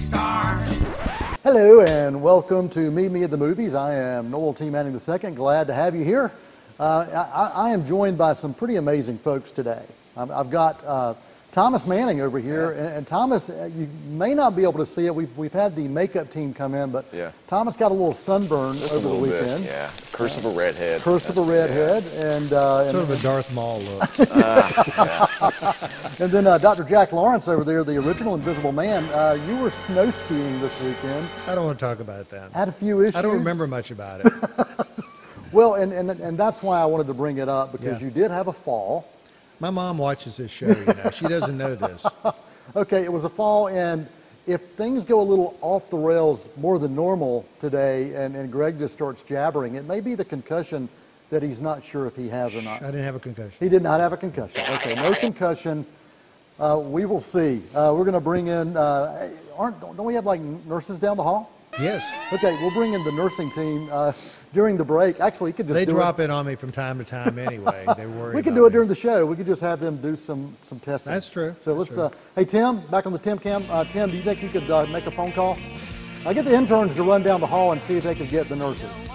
big star. Hello and welcome to Meet Me at the Movies. I am Noel T. Manning II. Glad to have you here. Uh, I, I am joined by some pretty amazing folks today. Um, I've got uh, Thomas Manning over here, and, and Thomas, uh, you may not be able to see it. We've, we've had the makeup team come in, but Yeah. Thomas got a little sunburn Just a over the weekend. bit, yeah. Curse of a redhead. Curse of a That's- yeah. redhead, and, uh, and, Sort of a Darth Maul look. and then uh, Dr. Jack Lawrence over there, the original Invisible Man. Uh, you were snow skiing this weekend. I don't want to talk about that. Had a few issues. I don't remember much about it. Well, and, and, and that's why I wanted to bring it up because Yeah. you did have a fall. My mom watches this show, you know. She doesn't know this. Okay, it was a fall, and if things go a little off the rails more than normal today, and, and Greg just starts jabbering, it may be the concussion that he's not sure if he has or not. I didn't have a concussion. He did not have a concussion. Okay, no concussion. Uh, we will see. Uh, we're going to bring in. Uh, aren't don't we have like nurses down the hall? Yes. Okay, we'll bring in the nursing team uh, during the break. Actually, we could just They drop it. in on me from time to time anyway. They worry We could do it me. during the show. We could just have them do some some testing. That's true. So That's let's. true. Uh, hey Tim, back on the Tim cam. Uh, Tim, do you think you could uh, make a phone call? I get the interns to run down the hall and see if they could get the nurses.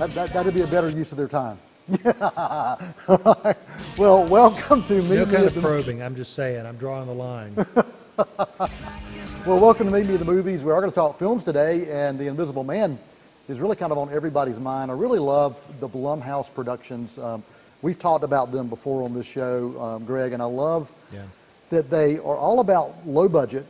That, that that'd be a better use of their time. Yeah. All right. Well, welcome to Meet No Me kind of probing. I'm just saying. I'm drawing the line. Well, welcome to Meet Me at the Movies. We are going to talk films today, and The Invisible Man is really kind of on everybody's mind. I really love the Blumhouse productions. Um, we've talked about them before on this show, um, Greg, and I love Yeah. that they are all about low budget,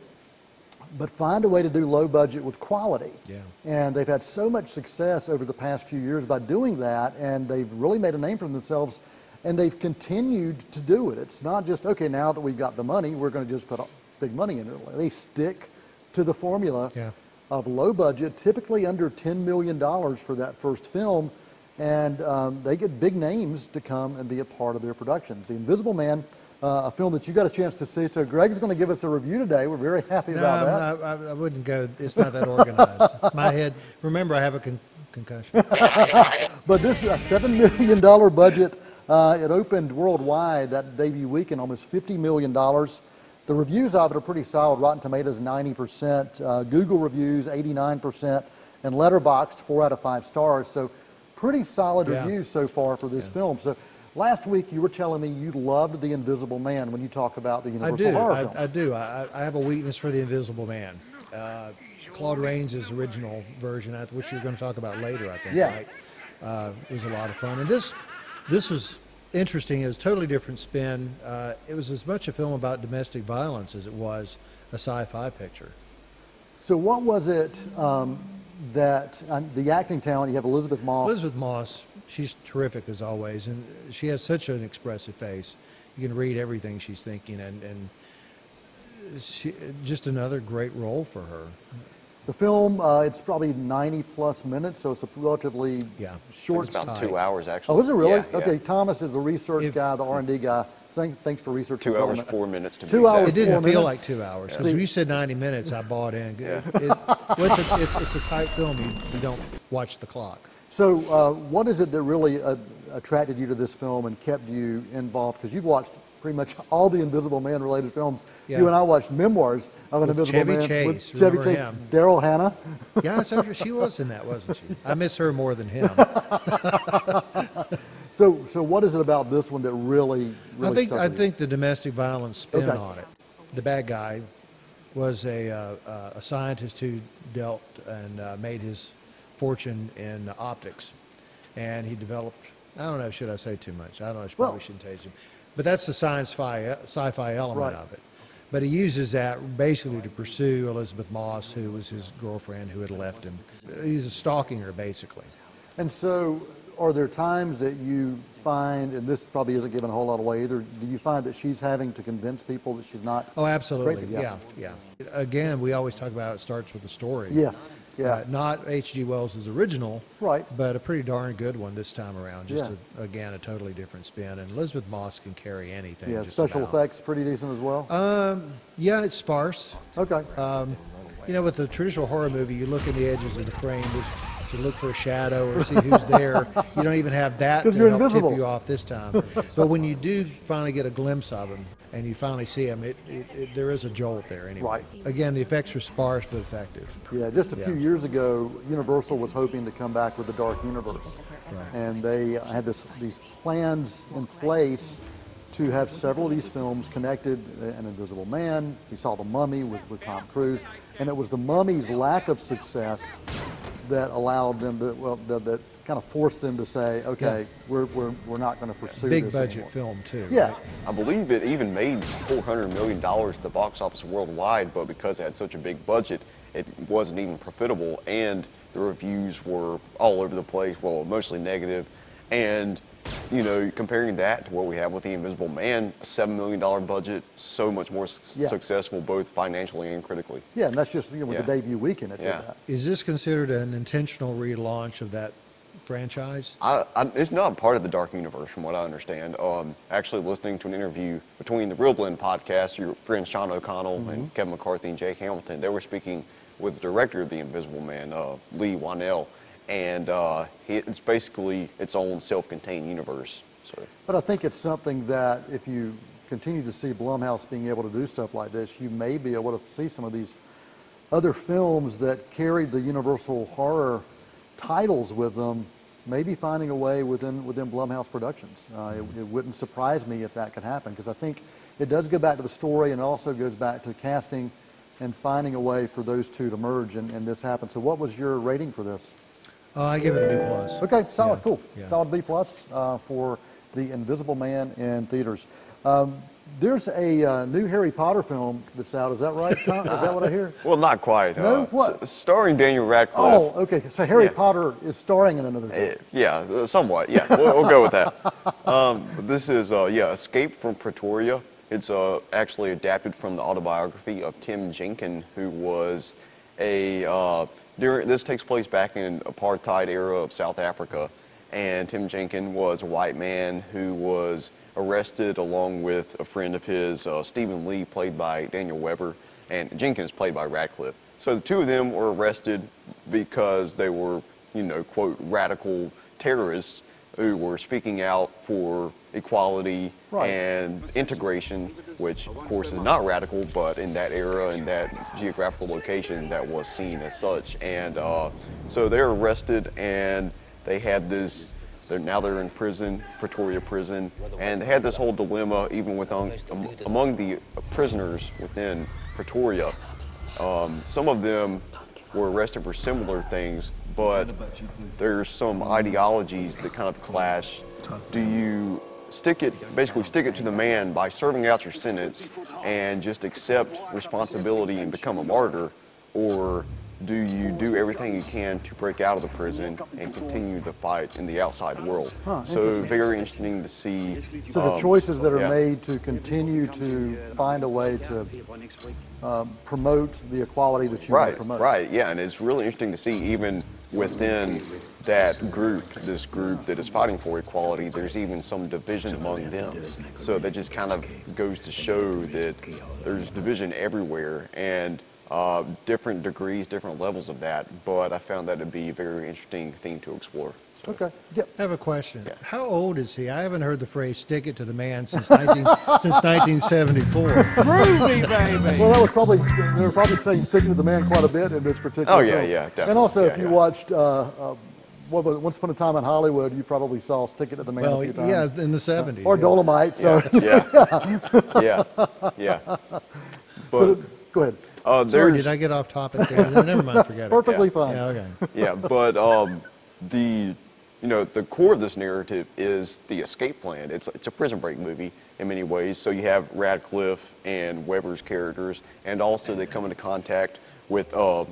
but find a way to do low budget with quality. Yeah. And they've had so much success over the past few years by doing that, and they've really made a name for themselves, and they've continued to do it. It's not just, okay, now that we've got the money, we're going to just put big money in it. They stick to the formula Yeah. of low budget, typically under $10 million for that first film, and um, they get big names to come and be a part of their productions. The Invisible Man, uh, a film that you got a chance to see. So Greg's going to give us a review today. We're very happy No, about that. I'm not, I, I wouldn't go. It's not that organized. My head. Remember, I have a con- concussion. But this is a seven million dollar budget. Uh, it opened worldwide that debut weekend, almost fifty million dollars. The reviews of it are pretty solid. Rotten Tomatoes ninety percent, uh, Google reviews eighty nine percent, and Letterboxd four out of five stars. So pretty solid Yeah. reviews so far for this film. So last week you were telling me you loved The Invisible Man when you talk about the I Universal do. horror films. I, I do. I, I have a weakness for the Invisible Man. Uh, Claude Rains' original version, which you're going to talk about later, I think. Yeah. Right? Uh, was a lot of fun, and this this was interesting. It was a totally different spin. Uh, it was as much a film about domestic violence as it was a sci-fi picture. So what was it um, that um, the acting talent? You have Elisabeth Moss. Elisabeth Moss, she's terrific as always, and she has such an expressive face. You can read everything she's thinking, and and she, just another great role for her. The film, uh, it's probably 90 plus minutes, so it's a relatively Yeah. short. It's about tight. two hours, actually. Oh, is it really? Yeah, yeah. Okay, Thomas is the research If- guy, the R&D guy. Thank- Thanks for research. Two hours, four minutes to be Two hours, It didn't four feel minutes. like two hours because See- you said 90 minutes. I bought in. Yeah. It, well, it's, a, it's, it's a tight film. You, you don't watch the clock. So, uh, what is it that really uh, attracted you to this film and kept you involved? Because you've watched pretty much all the Invisible Man related films. Yeah. You and I watched memoirs of an With Invisible Chevy Man Chase, with Chevy Chase. Daryl Hannah. Yeah, so she was in that, wasn't she? I miss her more than him. So, so what is it about this one that really, really I think I you? think the domestic violence spin Okay. on it. The bad guy was a uh, a scientist who dealt and uh, made his fortune in optics, and he developed. I don't know. Should I say too much? I don't know. I should- probably Well- shouldn't tell you. But that's the science fi uh, sci-fi element Right. of it. But he uses that basically to pursue Elisabeth Moss, who was his girlfriend who had left him. He's stalking her basically. And so, are there times that you find, and this probably isn't giving a whole lot away either, do you find that she's having to convince people that she's not? Oh, absolutely. Crazy, Yeah, yeah. yeah. Again, we always talk about it starts with the story. Yes, yeah. Uh, not H.G. Wells' original, Right. but a pretty darn good one this time around. Just Yeah. a, again a totally different spin. And Elisabeth Moss can carry anything. Yeah, special about. effects pretty decent as well? Um, yeah, it's sparse. Okay. Um, you know, with the traditional horror movie, you look in the edges of the frame to look for a shadow or see who's there. You don't even have that to you're help invisible. tip you off this time. but when you do finally get a glimpse of him and you finally see him, it, it, it there is a jolt there anyway. Right. Again, the effects are sparse but effective. Yeah, just a Yeah. few years ago, Universal was hoping to come back with the Dark Universe. Right. And they had this, these plans in place to have several of these films connected. Uh, An Invisible Man, we saw The Mummy with, with Tom Cruise, and it was The Mummy's lack of success that allowed them to, well, that, that kind of forced them to say, okay, we're, we're, we're not going to pursue Big this Big budget anymore. film too. Yeah, I believe it even made $400 million at the box office worldwide, but because it had such a big budget, it wasn't even profitable, and the reviews were all over the place, well, mostly negative. And, you know, comparing that to what we have with The Invisible Man, a $7 million budget, so much more su- Yeah. successful both financially and critically. yeah, and that's just, you know, with the debut weekend it Yeah. that. Is this considered an intentional relaunch of that franchise? I, I, it's not part of the Dark Universe, from what I understand. Um, actually, listening to an interview between the ReelBlend podcast, your friends Sean O'Connell and Kevin McCarthy and Jake Hamilton, they were speaking with the director of The Invisible Man, uh, Leigh Whannell, and uh, it's basically its own self-contained universe. So, But I think it's something that if you continue to see Blumhouse being able to do stuff like this, you may be able to see some of these other films that carried the Universal horror titles with them, maybe finding a way within within Blumhouse Productions. Uh, it, it wouldn't surprise me if that could happen because I think it does go back to the story and also goes back to casting and finding a way for those two to merge and, and this happen. So, what was your rating for this? Uh, I give it a B plus. Okay, solid, Yeah, cool. yeah. Solid B plus uh, for The Invisible Man in theaters. Um, there's a uh, new Harry Potter film that's out. Is that right, Tom? Is that what I hear? well, not quite. No? Uh, What? s- starring Daniel Radcliffe. Oh, okay. So Harry Yeah. Potter is starring in another film. Eh, Yeah, uh, somewhat. Yeah, we'll, we'll go with that. Um, this is uh, yeah, Escape from Pretoria. It's uh, actually adapted from the autobiography of Tim Jenkin, who was a uh, during this takes place back in apartheid era of South Africa, and Tim Jenkins was a white man who was arrested along with a friend of his, uh, Stephen Lee, played by Daniel Webber, and Jenkins played by Radcliffe. So the two of them were arrested because they were, you know, quote, radical terrorists who were speaking out for equality Right. and integration, which of course is not radical, but in that era and that geographical location that was seen as such. And uh, so they're arrested and they had this. They're, now they're in prison, Pretoria prison, and they had this whole dilemma even with um, among the prisoners within Pretoria. Um, some of them were arrested for similar things, but there's some ideologies that kind of clash. Do you stick it, basically stick it to the man by serving out your sentence and just accept responsibility and become a martyr, or do you do everything you can to break out of the prison and continue the fight in the outside world? Huh, so very interesting to see. So the um, choices that are yeah. made to continue to find a way to um, promote the equality that you want Right, to promote. right, yeah, and it's really interesting to see even within that group, this group that is fighting for equality, there's even some division among them. So that just kind of goes to show that there's division everywhere and uh, different degrees, different levels of that. But I found that to be a very interesting thing to explore. So- Okay. Yep. I have a question. Yeah. How old is he? I haven't heard the phrase "stick it to the man" since 19, since 1974. Groovy, baby. Well, that was probably they were probably saying sticking to the man quite a bit in this particular. Oh, yeah, film. yeah, And definitely. also, if you yeah. watched uh, uh, what was Once Upon a Time in Hollywood, you probably saw "Stick It to the Man" well, a few times. yeah, in the 70s. or yeah. Dolomite. So, Yeah, yeah, yeah. so But go ahead. uh, Sorry, did I get off topic there? Never mind, forget it. Perfectly Yeah. fine. Yeah, okay. yeah, but um, the you know the core of this narrative is the escape plan. It's it's a prison break movie in many ways. So you have Radcliffe and Webber's characters, and also they come into contact with uh,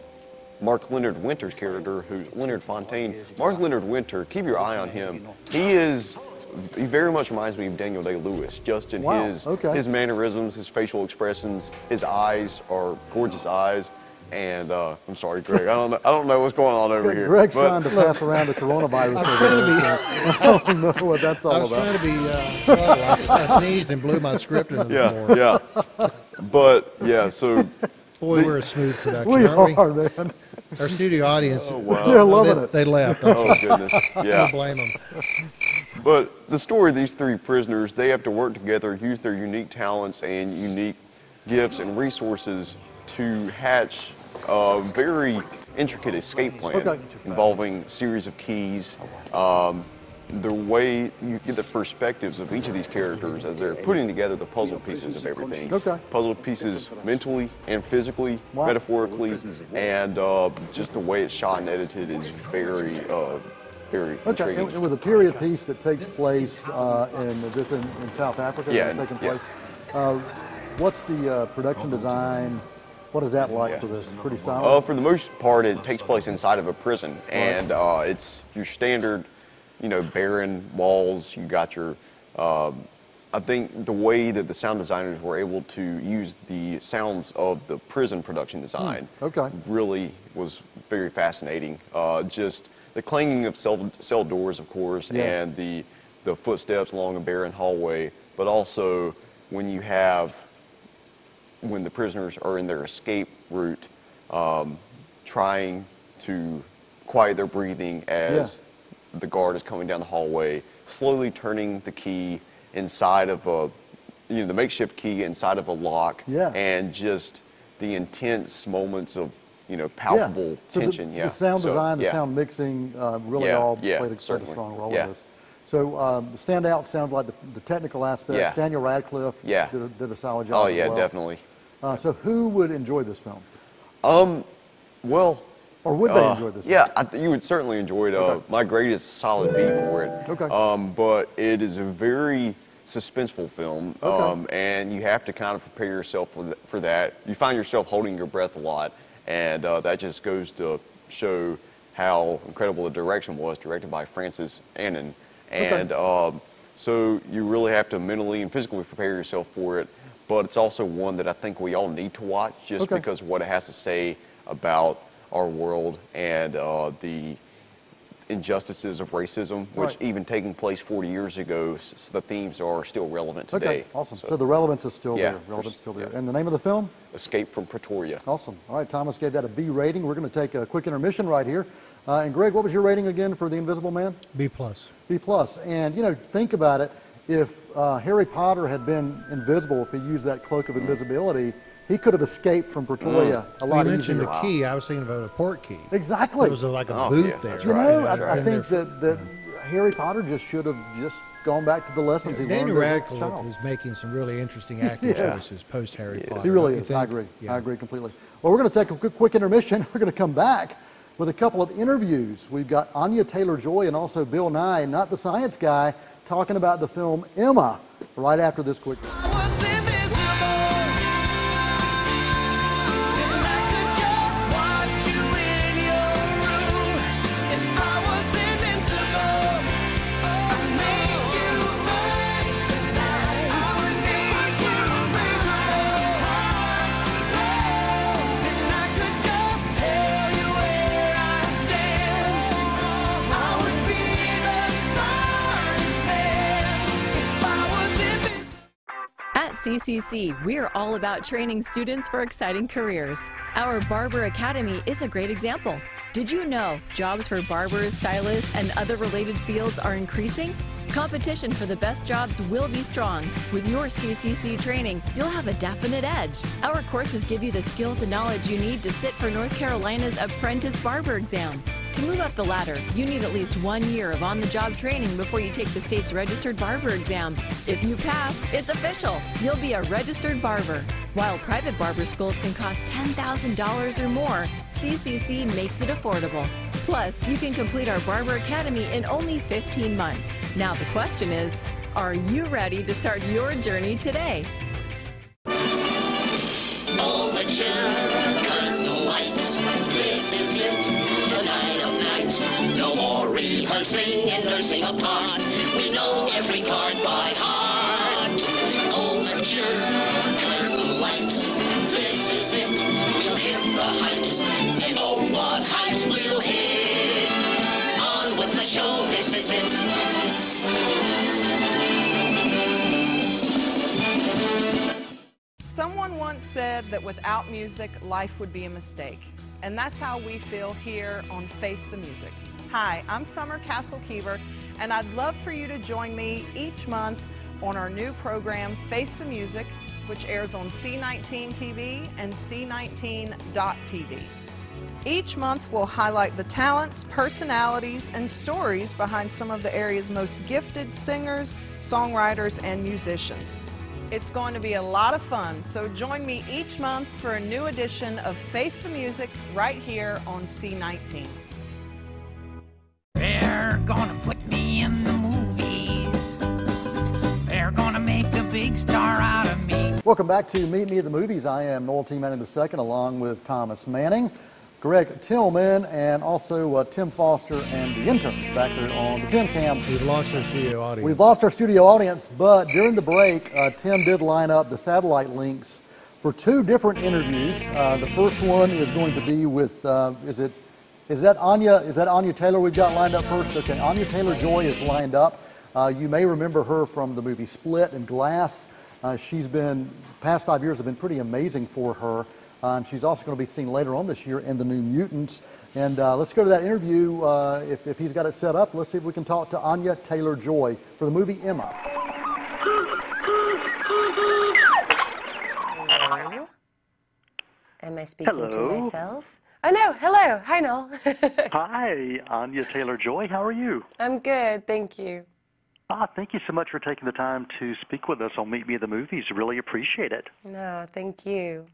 Mark Leonard Winter's character, who's Leonard Fontaine. Mark Leonard Winter, keep your eye on him. He is, he very much reminds me of Daniel Day Lewis, just in Wow, his okay. his mannerisms, his facial expressions. His eyes are gorgeous eyes. And uh, I'm sorry, Greg. I don't know. I don't know what's going on over here. Greg's but- trying to pass around the coronavirus. I'm trying to be- so I don't know what that's all about. I was about. trying to be uh, subtle. I, I sneezed and blew my script into the floor. Yeah, yeah. But yeah, so Boy, we're a smooth production, we aren't are, man. Our studio audience, wow. They're loving they, it. they left. I oh goodness, don't yeah. blame them. But the story of these three prisoners, they have to work together, use their unique talents and unique gifts and resources to hatch a very intricate escape plan involving a series of keys. Um, the way you get the perspectives of each of these characters as they're putting together the puzzle pieces of everything. Okay. Puzzle pieces mentally and physically, Wow. metaphorically, and uh, just the way it's shot and edited is very, uh, very Okay, intriguing. and, and with a period piece that takes place uh, in this in, in South Africa, Yeah, that's taking yeah. place. Uh, what's the uh, production design? What is that like Yeah. for this? Pretty Uh, for the most part, it takes place inside of a prison, and uh, it's your standard, you know, barren walls. You got your. Um, I think the way that the sound designers were able to use the sounds of the prison production design okay. really was very fascinating. Uh, just the clanging of cell, cell doors, of course, Yeah. and the the footsteps along a barren hallway, but also when you have when the prisoners are in their escape route, um, trying to quiet their breathing as the guard is coming down the hallway, slowly turning the key inside of a, you know, the makeshift key inside of a lock, Yeah. and just the intense moments of, you know, palpable So tension. the, yeah. The sound So, design, the sound mixing, uh, really Yeah, all yeah, played, a, played a strong role Yeah. in this. So um, the standout sounds like the, the technical aspects. Yeah. Daniel Radcliffe Yeah. did, a, did a solid job. Oh yeah, well. definitely. Uh, so who would enjoy this film, Well, or would they Uh, enjoy this? Film? Yeah? I th- you would certainly enjoy it. Uh, Okay. My grade is solid B for it. Okay. Um, but it is a very suspenseful film, Okay. um, and you have to kind of prepare yourself for, th- for that. You find yourself holding your breath a lot, and uh, that just goes to show how incredible the direction was, directed by Francis Annan. And um, so you really have to mentally and physically prepare yourself for it. But it's also one that I think we all need to watch just Okay. because of what it has to say about our world and uh, the injustices of racism, which Right. even taking place 40 years ago, s- s- the themes are still relevant today. Okay, awesome. So, the relevance is still Yeah, there. for Relevance s- still there. yeah. And the name of the film? Escape from Pretoria. Awesome. All right, Thomas gave that a B rating. We're going to take a quick intermission right here. Uh, and Greg, what was your rating again for The Invisible Man? B plus. B plus. And you know, think about it. If uh, Harry Potter had been invisible, if he used that cloak of invisibility, he could have escaped from Pretoria a We lot mentioned easier. a key. I was thinking about a port key. Exactly. It was like a Oh, booth yeah, there. you right, know, that's I, right. I think there that, that Harry Potter just should have just gone back to the lessons he Daniel learned as a Radcliffe child. is making some really interesting acting Yes. choices post Harry Potter. He really is. I agree. Yeah. I agree completely. Well, we're going to take a quick, quick intermission. We're going to come back with a couple of interviews. We've got Anya Taylor Joy and also Bill Nighy, not the science guy, talking about the film Emma right after this quick. At we're all about training students for exciting careers. Our Barber Academy is a great example. Did you know jobs for barbers, stylists, and other related fields are increasing? Competition for the best jobs will be strong. With your CCC training, you'll have a definite edge. Our courses give you the skills and knowledge you need to sit for North Carolina's Apprentice Barber exam. To move up the ladder, you need at least one year of on the job training before you take the state's registered barber exam. If you pass, it's official. You'll be a registered barber. While private barber schools can cost $10,000 or more, CCC makes it affordable. Plus, you can complete our Barber Academy in only 15 months. Now, the question is are you ready to start your journey today? And nursing. We know every part by heart. Oh, Overture, curtain lights. This is it. We'll hit the heights. And oh, what heights we'll hit. On with the show. This is it. Someone once said that without music, life would be a mistake. And that's how we feel here on Face the Music. Hi, I'm Summer Castle Keever, and I'd love for you to join me each month on our new program, Face the Music, which airs on C19 TV and C19.TV. Each month, we'll highlight the talents, personalities, and stories behind some of the area's most gifted singers, songwriters, and musicians. It's going to be a lot of fun, so join me each month for a new edition of Face the Music right here on C19. Welcome back to Meet Me at the Movies. I am Noel T. Manning II, along with Thomas Manning, Greg Tillman, and also uh, Tim Foster and the interns back there on the Tim Cam. We've lost our studio audience. We've lost our studio audience, but during the break, uh, Tim did line up the satellite links for two different interviews. Uh, the first one is going to be with, uh, is it, is that Anya, is that Anya Taylor we've got lined up first? Okay, Anya Taylor-Joy is lined up. Uh, you may remember her from the movie Split and Glass. Uh, she's been, past five years have been pretty amazing for her. Uh, and she's also going to be seen later on this year in The New Mutants. And uh, let's go to that interview. Uh, if, if he's got it set up, let's see if we can talk to Anya Taylor Joy for the movie Emma. Hello. Am I speaking to myself? Oh no, hello. Hi Noel. Hi, Anya Taylor Joy. How are you? I'm good, thank you. Ah, thank you so much for taking the time to speak with us on Meet Me at the Movies. Really appreciate it. No, thank you.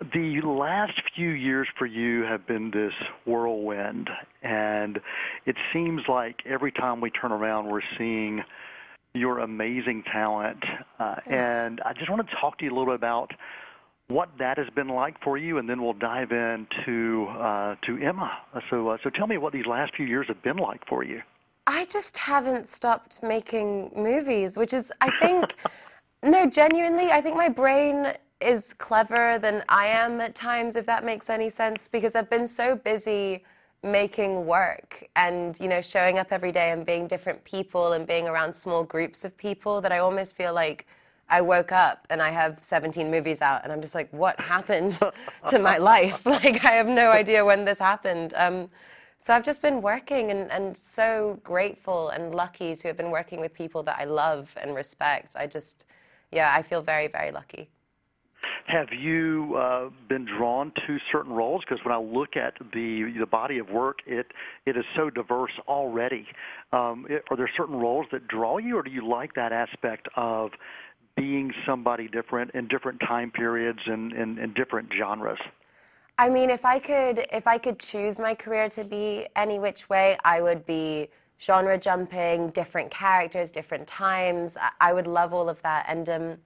The last few years for you have been this whirlwind, and it seems like every time we turn around, we're seeing your amazing talent. Uh, and I just want to talk to you a little bit about what that has been like for you, and then we'll dive into uh, to Emma. So, uh, so tell me what these last few years have been like for you. I just haven't stopped making movies, which is, I think, no, genuinely, I think my brain is cleverer than I am at times, if that makes any sense, because I've been so busy making work and, you know, showing up every day and being different people and being around small groups of people that I almost feel like I woke up and I have 17 movies out and I'm just like, what happened to my life? Like, I have no idea when this happened. Um, so I've just been working and, and so grateful and lucky to have been working with people that I love and respect. I just, yeah, I feel very, very lucky. Have you uh, been drawn to certain roles? Because when I look at the the body of work, it it is so diverse already. Um, it, are there certain roles that draw you, or do you like that aspect of being somebody different in different time periods and in, in different genres? I mean, if I could, if I could choose my career to be any which way, I would be genre jumping, different characters, different times. I, would love all of that. And um,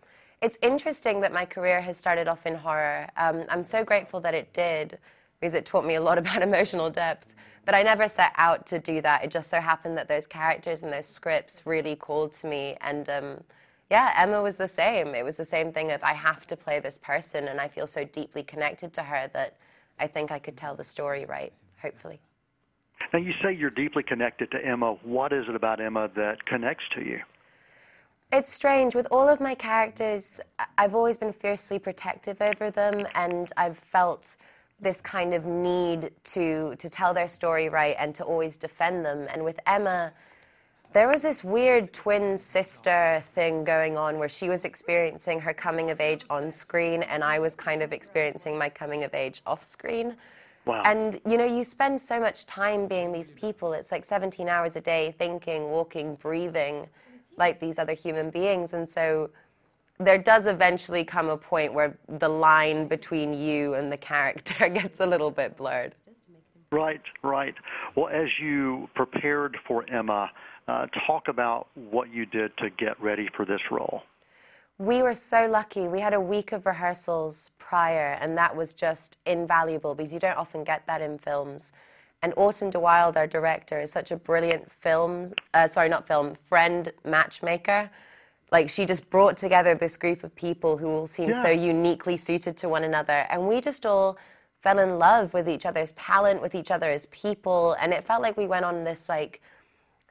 it's interesting that my career has started off in horror. Um, I'm so grateful that it did because it taught me a lot about emotional depth. But I never set out to do that. It just so happened that those characters and those scripts really called to me. And um, yeah, Emma was the same. It was the same thing of I have to play this person, and I feel so deeply connected to her that I think I could tell the story right, hopefully. Now, you say you're deeply connected to Emma. What is it about Emma that connects to you? It's strange. With all of my characters, I've always been fiercely protective over them, and I've felt this kind of need to to tell their story right and to always defend them. And with Emma, there was this weird twin sister thing going on where she was experiencing her coming of age on screen, and I was kind of experiencing my coming of age off screen. Wow. And you know, you spend so much time being these people. It's like 17 hours a day thinking, walking, breathing like these other human beings. And so there does eventually come a point where the line between you and the character gets a little bit blurred. Right, right. Well, as you prepared for Emma, uh, talk about what you did to get ready for this role. We were so lucky. We had a week of rehearsals prior, and that was just invaluable because you don't often get that in films. And Autumn de Wilde, our director, is such a brilliant film, uh, sorry, not film, friend matchmaker. Like she just brought together this group of people who all seem so uniquely suited to one another. And we just all fell in love with each other's talent, with each other as people. And it felt like we went on this like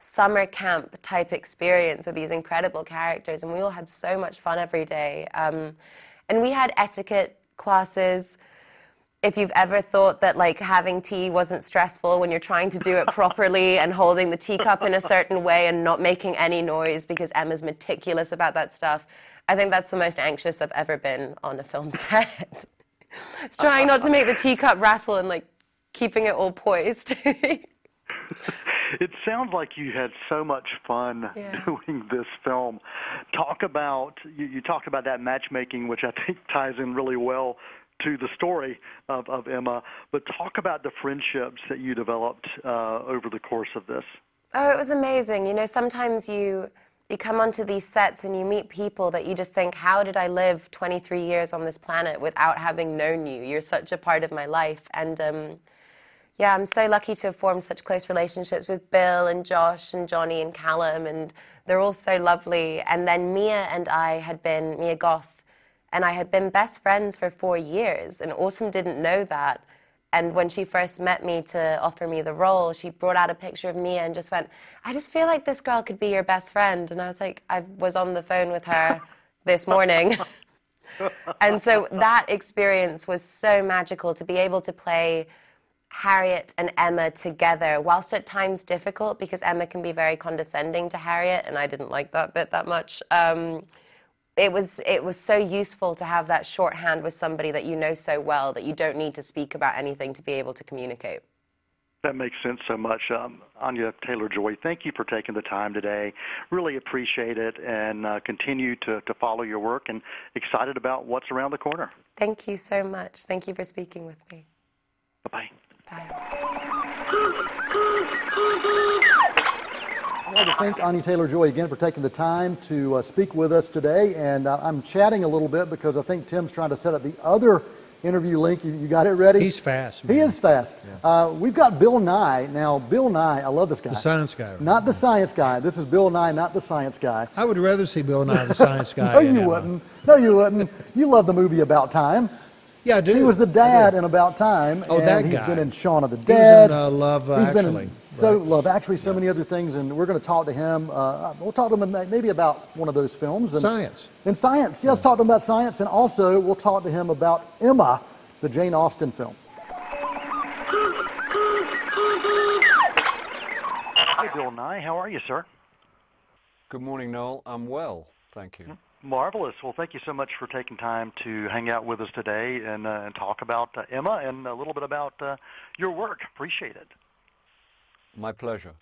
summer camp type experience with these incredible characters. And we all had so much fun every day. Um, and we had etiquette classes if you've ever thought that like having tea wasn't stressful when you're trying to do it properly and holding the teacup in a certain way and not making any noise because Emma's meticulous about that stuff, I think that's the most anxious I've ever been on a film set. it's trying not to make the teacup rattle and like keeping it all poised. It sounds like you had so much fun Yeah. doing this film. Talk about you, you talked about that matchmaking, which I think ties in really well to the story of, of Emma. But talk about the friendships that you developed uh, over the course of this. Oh, it was amazing. You know, sometimes you you come onto these sets and you meet people that you just think, how did I live 23 years on this planet without having known you? You're such a part of my life. And um, yeah, I'm so lucky to have formed such close relationships with Bill and Josh and Johnny and Callum, and they're all so lovely. And then Mia and I had been, Mia Goth, and I had been best friends for four years, and Autumn didn't know that. And when she first met me to offer me the role, she brought out a picture of Mia and just went, I just feel like this girl could be your best friend. And I was like, I was on the phone with her this morning. and so that experience was so magical to be able to play Harriet and Emma together, whilst at times difficult because Emma can be very condescending to Harriet, and I didn't like that bit that much. Um, it was it was so useful to have that shorthand with somebody that you know so well that you don't need to speak about anything to be able to communicate. That makes sense so much. Um, Anya Taylor Joy, thank you for taking the time today. Really appreciate it and uh, continue to, to follow your work and excited about what's around the corner. Thank you so much. Thank you for speaking with me. Bye bye. Bye. I'd like to thank Anya Taylor Joy again for taking the time to uh, speak with us today. And uh, I'm chatting a little bit because I think Tim's trying to set up the other interview link. You, you got it ready? He's fast. He is fast. Uh, we've got Bill Nighy. Now, Bill Nighy, I love this guy. The science guy. Not the science guy. This is Bill Nighy, not the science guy. I would rather see Bill Nye, the science guy. no, you wouldn't. No, you wouldn't. You love the movie About Time. Yeah, I do. He was the I do. dad in About Time. Oh, and that he's guy. been in Shaun of the was Dead. in, uh, Love, He's been Actually. in so Right. Love Actually, so many other things, and we're going to talk to him. Uh, we'll talk to him maybe about one of those films. And, Science. In science, yes. Talk to him about science, and also we'll talk to him about Emma, the Jane Austen film. Hi, Bill Nighy. How are you, sir? Good morning, Noel. I'm well, thank you. Marvelous. Well, thank you so much for taking time to hang out with us today and, uh, and talk about uh, Emma and a little bit about uh, your work. Appreciate it. My pleasure.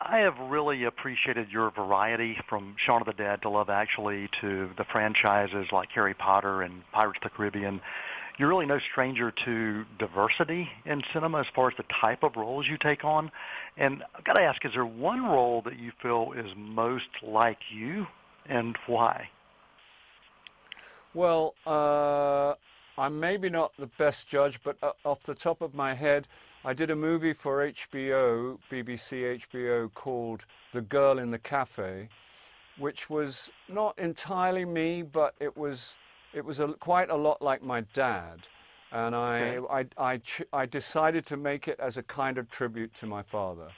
I have really appreciated your variety from Shaun of the Dead to Love Actually to the franchises like Harry Potter and Pirates of the Caribbean. You're really no stranger to diversity in cinema as far as the type of roles you take on. And I've got to ask, is there one role that you feel is most like you and why? Well, uh, I'm maybe not the best judge, but uh, off the top of my head, I did a movie for HBO, BBC HBO, called The Girl in the Cafe, which was not entirely me, but it was it was a, quite a lot like my dad, and I I I, I decided to make it as a kind of tribute to my father,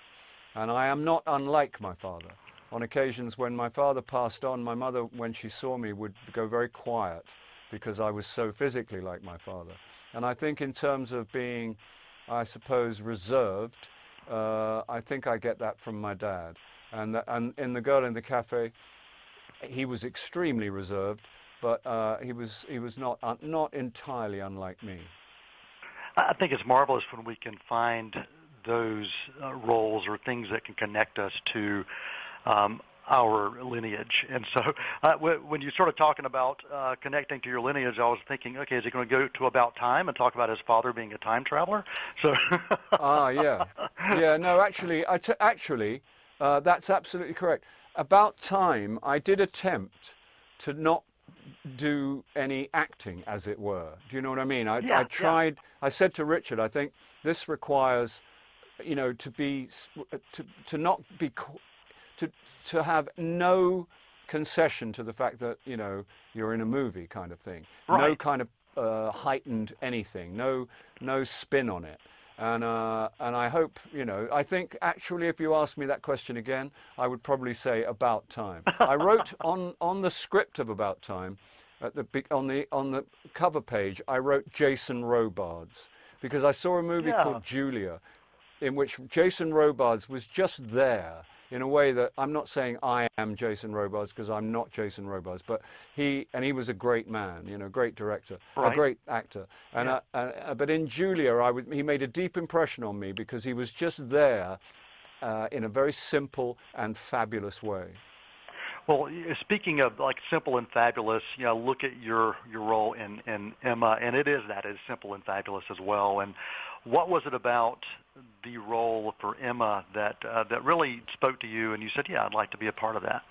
and I am not unlike my father. On occasions when my father passed on, my mother, when she saw me, would go very quiet because I was so physically like my father. And I think, in terms of being, I suppose, reserved, uh, I think I get that from my dad. And, and in The Girl in the Cafe, he was extremely reserved, but uh, he was he was not un- not entirely unlike me. I think it's marvelous when we can find those uh, roles or things that can connect us to um, our lineage. And so uh, w- when you started talking about uh, connecting to your lineage, I was thinking, okay, is he going to go to About Time and talk about his father being a time traveler? So ah, yeah, yeah. No, actually, I t- actually, uh, that's absolutely correct. About time, I did attempt to not do any acting, as it were. Do you know what I mean? I, Yeah, I yeah. tried. I said to Richard, I think this requires you know, to be to to not be to to have no concession to the fact that you know you're in a movie kind of thing. No kind of uh, heightened anything. No no spin on it. And uh, and I hope you know. I think actually, if you ask me that question again, I would probably say about time. I wrote on on the script of About Time, at the on the on the cover page, I wrote Jason Robards because I saw a movie Yeah. called Julia, in which Jason Robards was just there in a way that I'm not saying I am Jason Robards because I'm not Jason Robards, but he and he was a great man, you know, great director, Right. a great actor. And Yeah. uh, uh, but in Julia, I would, he made a deep impression on me because he was just there uh, in a very simple and fabulous way. Well, speaking of like simple and fabulous, you know, look at your your role in in Emma, and it is that is simple and fabulous as well. And what was it about the role for Emma that uh, that really spoke to you, and you said, "Yeah, I'd like to be a part of that."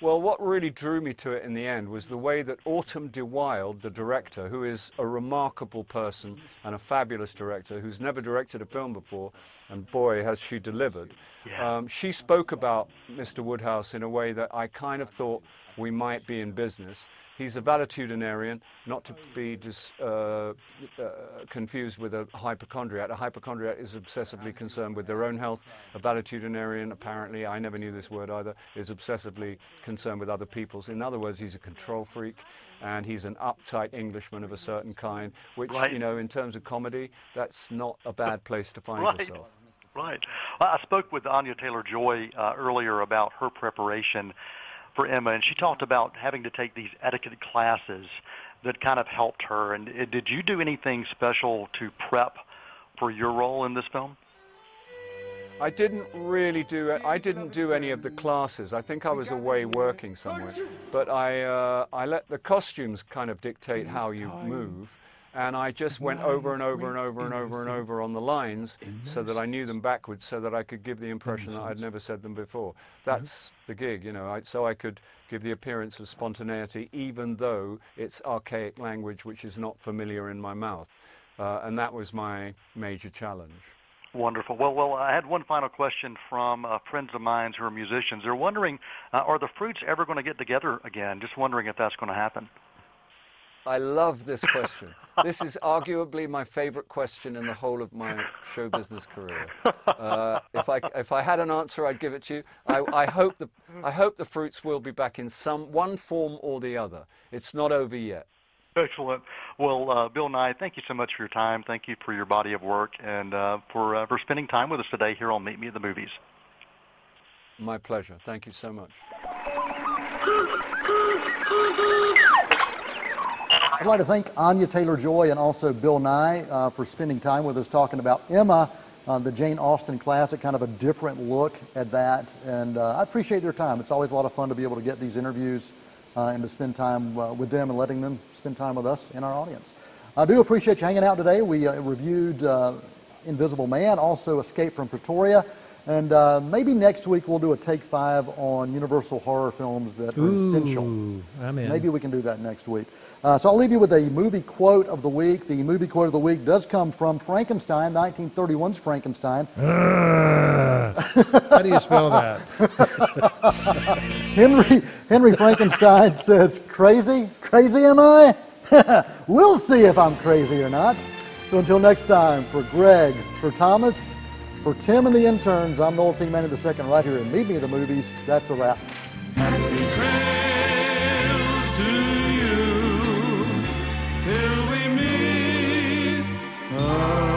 Well, what really drew me to it in the end was the way that Autumn de Wilde, the director, who is a remarkable person and a fabulous director who's never directed a film before, and boy, has she delivered. Yeah. Um, she spoke about Mr. Woodhouse in a way that I kind of thought we might be in business. He's a valetudinarian, not to be dis, uh, uh, confused with a hypochondriac. A hypochondriac is obsessively concerned with their own health. A valetudinarian, apparently, I never knew this word either, is obsessively concerned with other people's. In other words, he's a control freak and he's an uptight Englishman of a certain kind, which, Right. you know, in terms of comedy, that's not a bad place to find Right. yourself. Right. I spoke with Anya Taylor Joy uh, earlier about her preparation for Emma, and she talked about having to take these etiquette classes that kind of helped her. And uh, did you do anything special to prep for your role in this film? I didn't really do. I didn't do any of the classes. I think I was away working somewhere. But I, uh, I let the costumes kind of dictate how you move. And I just went over and over and over and over and over on the lines so that I knew them backwards so that I could give the impression that I'd never said them before. That's the gig, you know, I, so I could give the appearance of spontaneity even though it's archaic language which is not familiar in my mouth. Uh, and that was my major challenge. Wonderful. Well, well, I had one final question from uh, friends of mine who are musicians. They're wondering, uh, are the Fruits ever going to get together again? Just wondering if that's going to happen. I love this question. this is arguably my favorite question in the whole of my show business career. Uh, if I if I had an answer, I'd give it to you. I, I hope the I hope the fruits will be back in some one form or the other. It's not over yet. Excellent. Well, uh, Bill Nighy, thank you so much for your time. Thank you for your body of work and uh, for uh, for spending time with us today here on Meet Me at the Movies. My pleasure. Thank you so much. I'd like to thank Anya Taylor Joy and also Bill Nighy uh, for spending time with us talking about Emma, uh, the Jane Austen classic, kind of a different look at that. And uh, I appreciate their time. It's always a lot of fun to be able to get these interviews uh, and to spend time uh, with them and letting them spend time with us and our audience. I do appreciate you hanging out today. We uh, reviewed uh, Invisible Man, also Escape from Pretoria. And uh, maybe next week we'll do a take five on Universal horror films that are essential. Ooh, I'm in. Maybe we can do that next week. Uh, so I'll leave you with a movie quote of the week. The movie quote of the week does come from Frankenstein, 1931's Frankenstein. How do you spell that? Henry, Henry Frankenstein says, Crazy? Crazy am I? we'll see if I'm crazy or not. So until next time, for Greg, for Thomas, for Tim and the interns, I'm Noel T. Manning II right here in Meet Me at the Movies. That's a wrap. Oh.